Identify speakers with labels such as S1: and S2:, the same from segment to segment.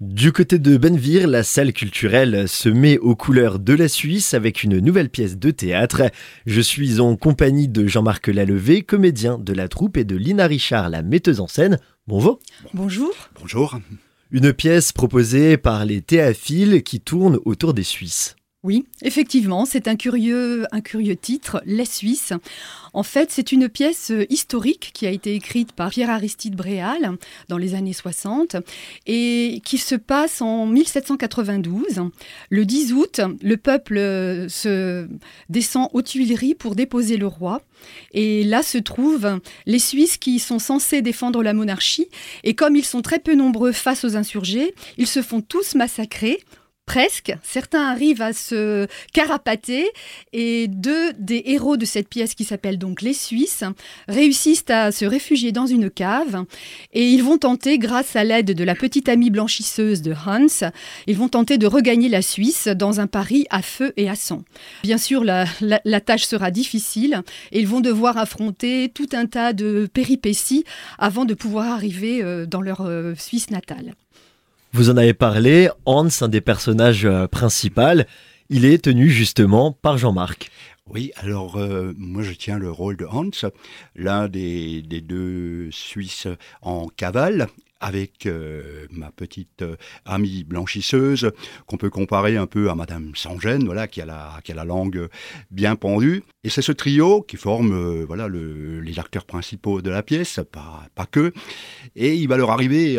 S1: Du côté de Benvir, la salle culturelle se met aux couleurs de la Suisse avec une nouvelle pièce de théâtre. Je suis en compagnie de Jean-Marc Lalevé, comédien de la troupe, et de Lina Richard, la metteuse en scène. Bonjour.
S2: Bonjour.
S3: Bonjour.
S1: Une pièce proposée par les théaphiles qui tournent autour des Suisses.
S2: Oui, effectivement, c'est un curieux, titre, Les Suisses. En fait, c'est une pièce euh, historique qui a été écrite par Pierre Aristide Bréal dans les années 60 et qui se passe en 1792. Le 10 août, le peuple euh, descend aux Tuileries pour déposer le roi. Et là se trouvent les Suisses qui sont censés défendre la monarchie. Et comme ils sont très peu nombreux face aux insurgés, ils se font tous massacrer Presque. Certains arrivent à se carapater et deux des héros de cette pièce qui s'appelle donc Les Suisses réussissent à se réfugier dans une cave et ils vont tenter, grâce à l'aide de la petite amie blanchisseuse de Hans, ils vont tenter de regagner la Suisse dans un Paris à feu et à sang. Bien sûr, la, tâche sera difficile et ils vont devoir affronter tout un tas de péripéties avant de pouvoir arriver euh, dans leur euh, Suisse natale.
S1: Vous en avez parlé, Hans, un des personnages euh, principaux, il est tenu justement par Jean-Marc.
S3: Oui, alors euh, moi je tiens le rôle de Hans, l'un des, des, deux Suisses en cavale, avec euh, ma petite euh, amie blanchisseuse, qu'on peut comparer un peu à Madame Sangène, voilà, qui a la, qui a la langue bien pendue. Et c'est ce trio qui forme euh, voilà, le, les acteurs principaux de la pièce, pas, pas que. Et il va leur arriver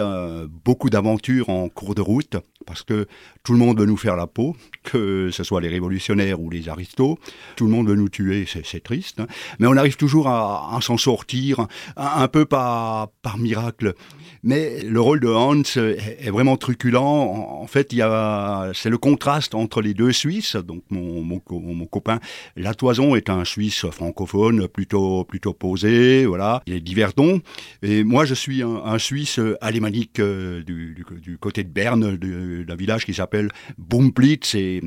S3: beaucoup d'aventures en cours de route, parce que tout le monde veut nous faire la peau, que ce soit les révolutionnaires ou les aristos. Tout le monde veut nous tuer, c'est triste. Hein. Mais on arrive toujours à, s'en sortir, un, peu par, miracle. Mais le rôle de Hans est, vraiment truculent. En, fait, y a, c'est le contraste entre les deux Suisses. Donc, mon, mon, mon copain Latoison est un Suisse francophone plutôt, plutôt posé. Voilà. Il est diverdon. Et moi, je suis un, Suisse alémanique euh, du, du, côté de Berne, d'un village qui s'appelle Bumplitz. Et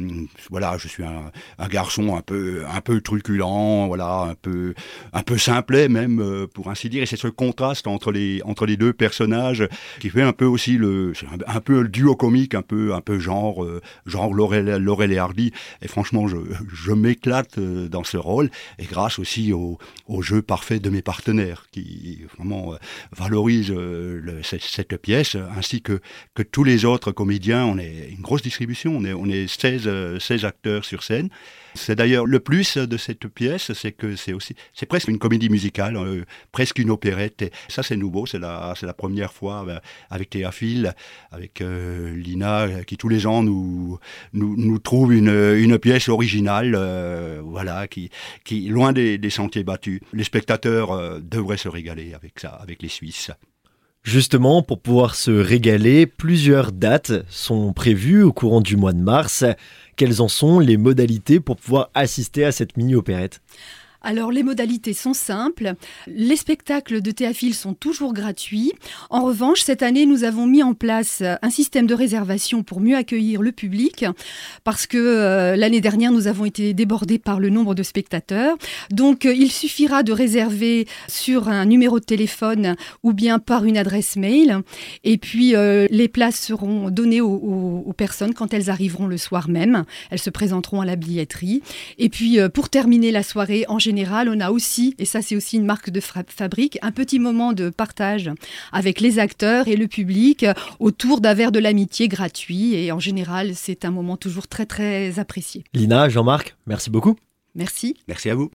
S3: voilà, je suis un, garçon un peu, un peu truculent, voilà, un peu, un peu simplet même, euh, pour ainsi dire. Et c'est ce contraste entre les, entre les deux personnages qui fait un peu aussi le, un, peu le duo comique, un peu, un peu genre, euh, genre Laurel, Laurel et Hardy. Et franchement, je, je m'éclate euh, dans ce rôle et grâce aussi au, jeu parfait de mes partenaires qui vraiment valorisent cette, cette, pièce ainsi que, que tous les autres comédiens. On est une grosse distribution, on est, on est 16, 16 acteurs sur scène. C'est d'ailleurs le plus de cette pièce, c'est que c'est aussi, c'est presque une comédie musicale, presque une opérette. Et ça, c'est nouveau, c'est la, c'est la première fois ben, avec Théaphile, avec euh, Lina, qui tous les ans nous, nous, trouve une, pièce originale, euh, voilà, qui, loin des, sentiers battus. Les spectateurs euh, devraient se régaler avec ça, avec les Suisses.
S1: Justement, pour pouvoir se régaler, plusieurs dates sont prévues au courant du mois de mars. Quelles en sont les modalités pour pouvoir assister à cette mini-opérette?
S2: Alors les modalités sont simples. Les spectacles de Théaphile sont toujours gratuits. En revanche, cette année, nous avons mis en place un système de réservation pour mieux accueillir le public parce que euh, l'année dernière, nous avons été débordés par le nombre de spectateurs. Donc euh, il suffira de réserver sur un numéro de téléphone ou bien par une adresse mail. Et puis euh, les places seront données aux, aux, personnes quand elles arriveront le soir même. Elles se présenteront à la billetterie. Et puis pour terminer la soirée, en général, on a aussi, et ça c'est aussi une marque de fabrique, un petit moment de partage avec les acteurs et le public autour d'un verre de l'amitié gratuit. Et en général, c'est un moment toujours très très apprécié.
S1: Lina, Jean-Marc, merci beaucoup.
S2: Merci.
S3: Merci à vous.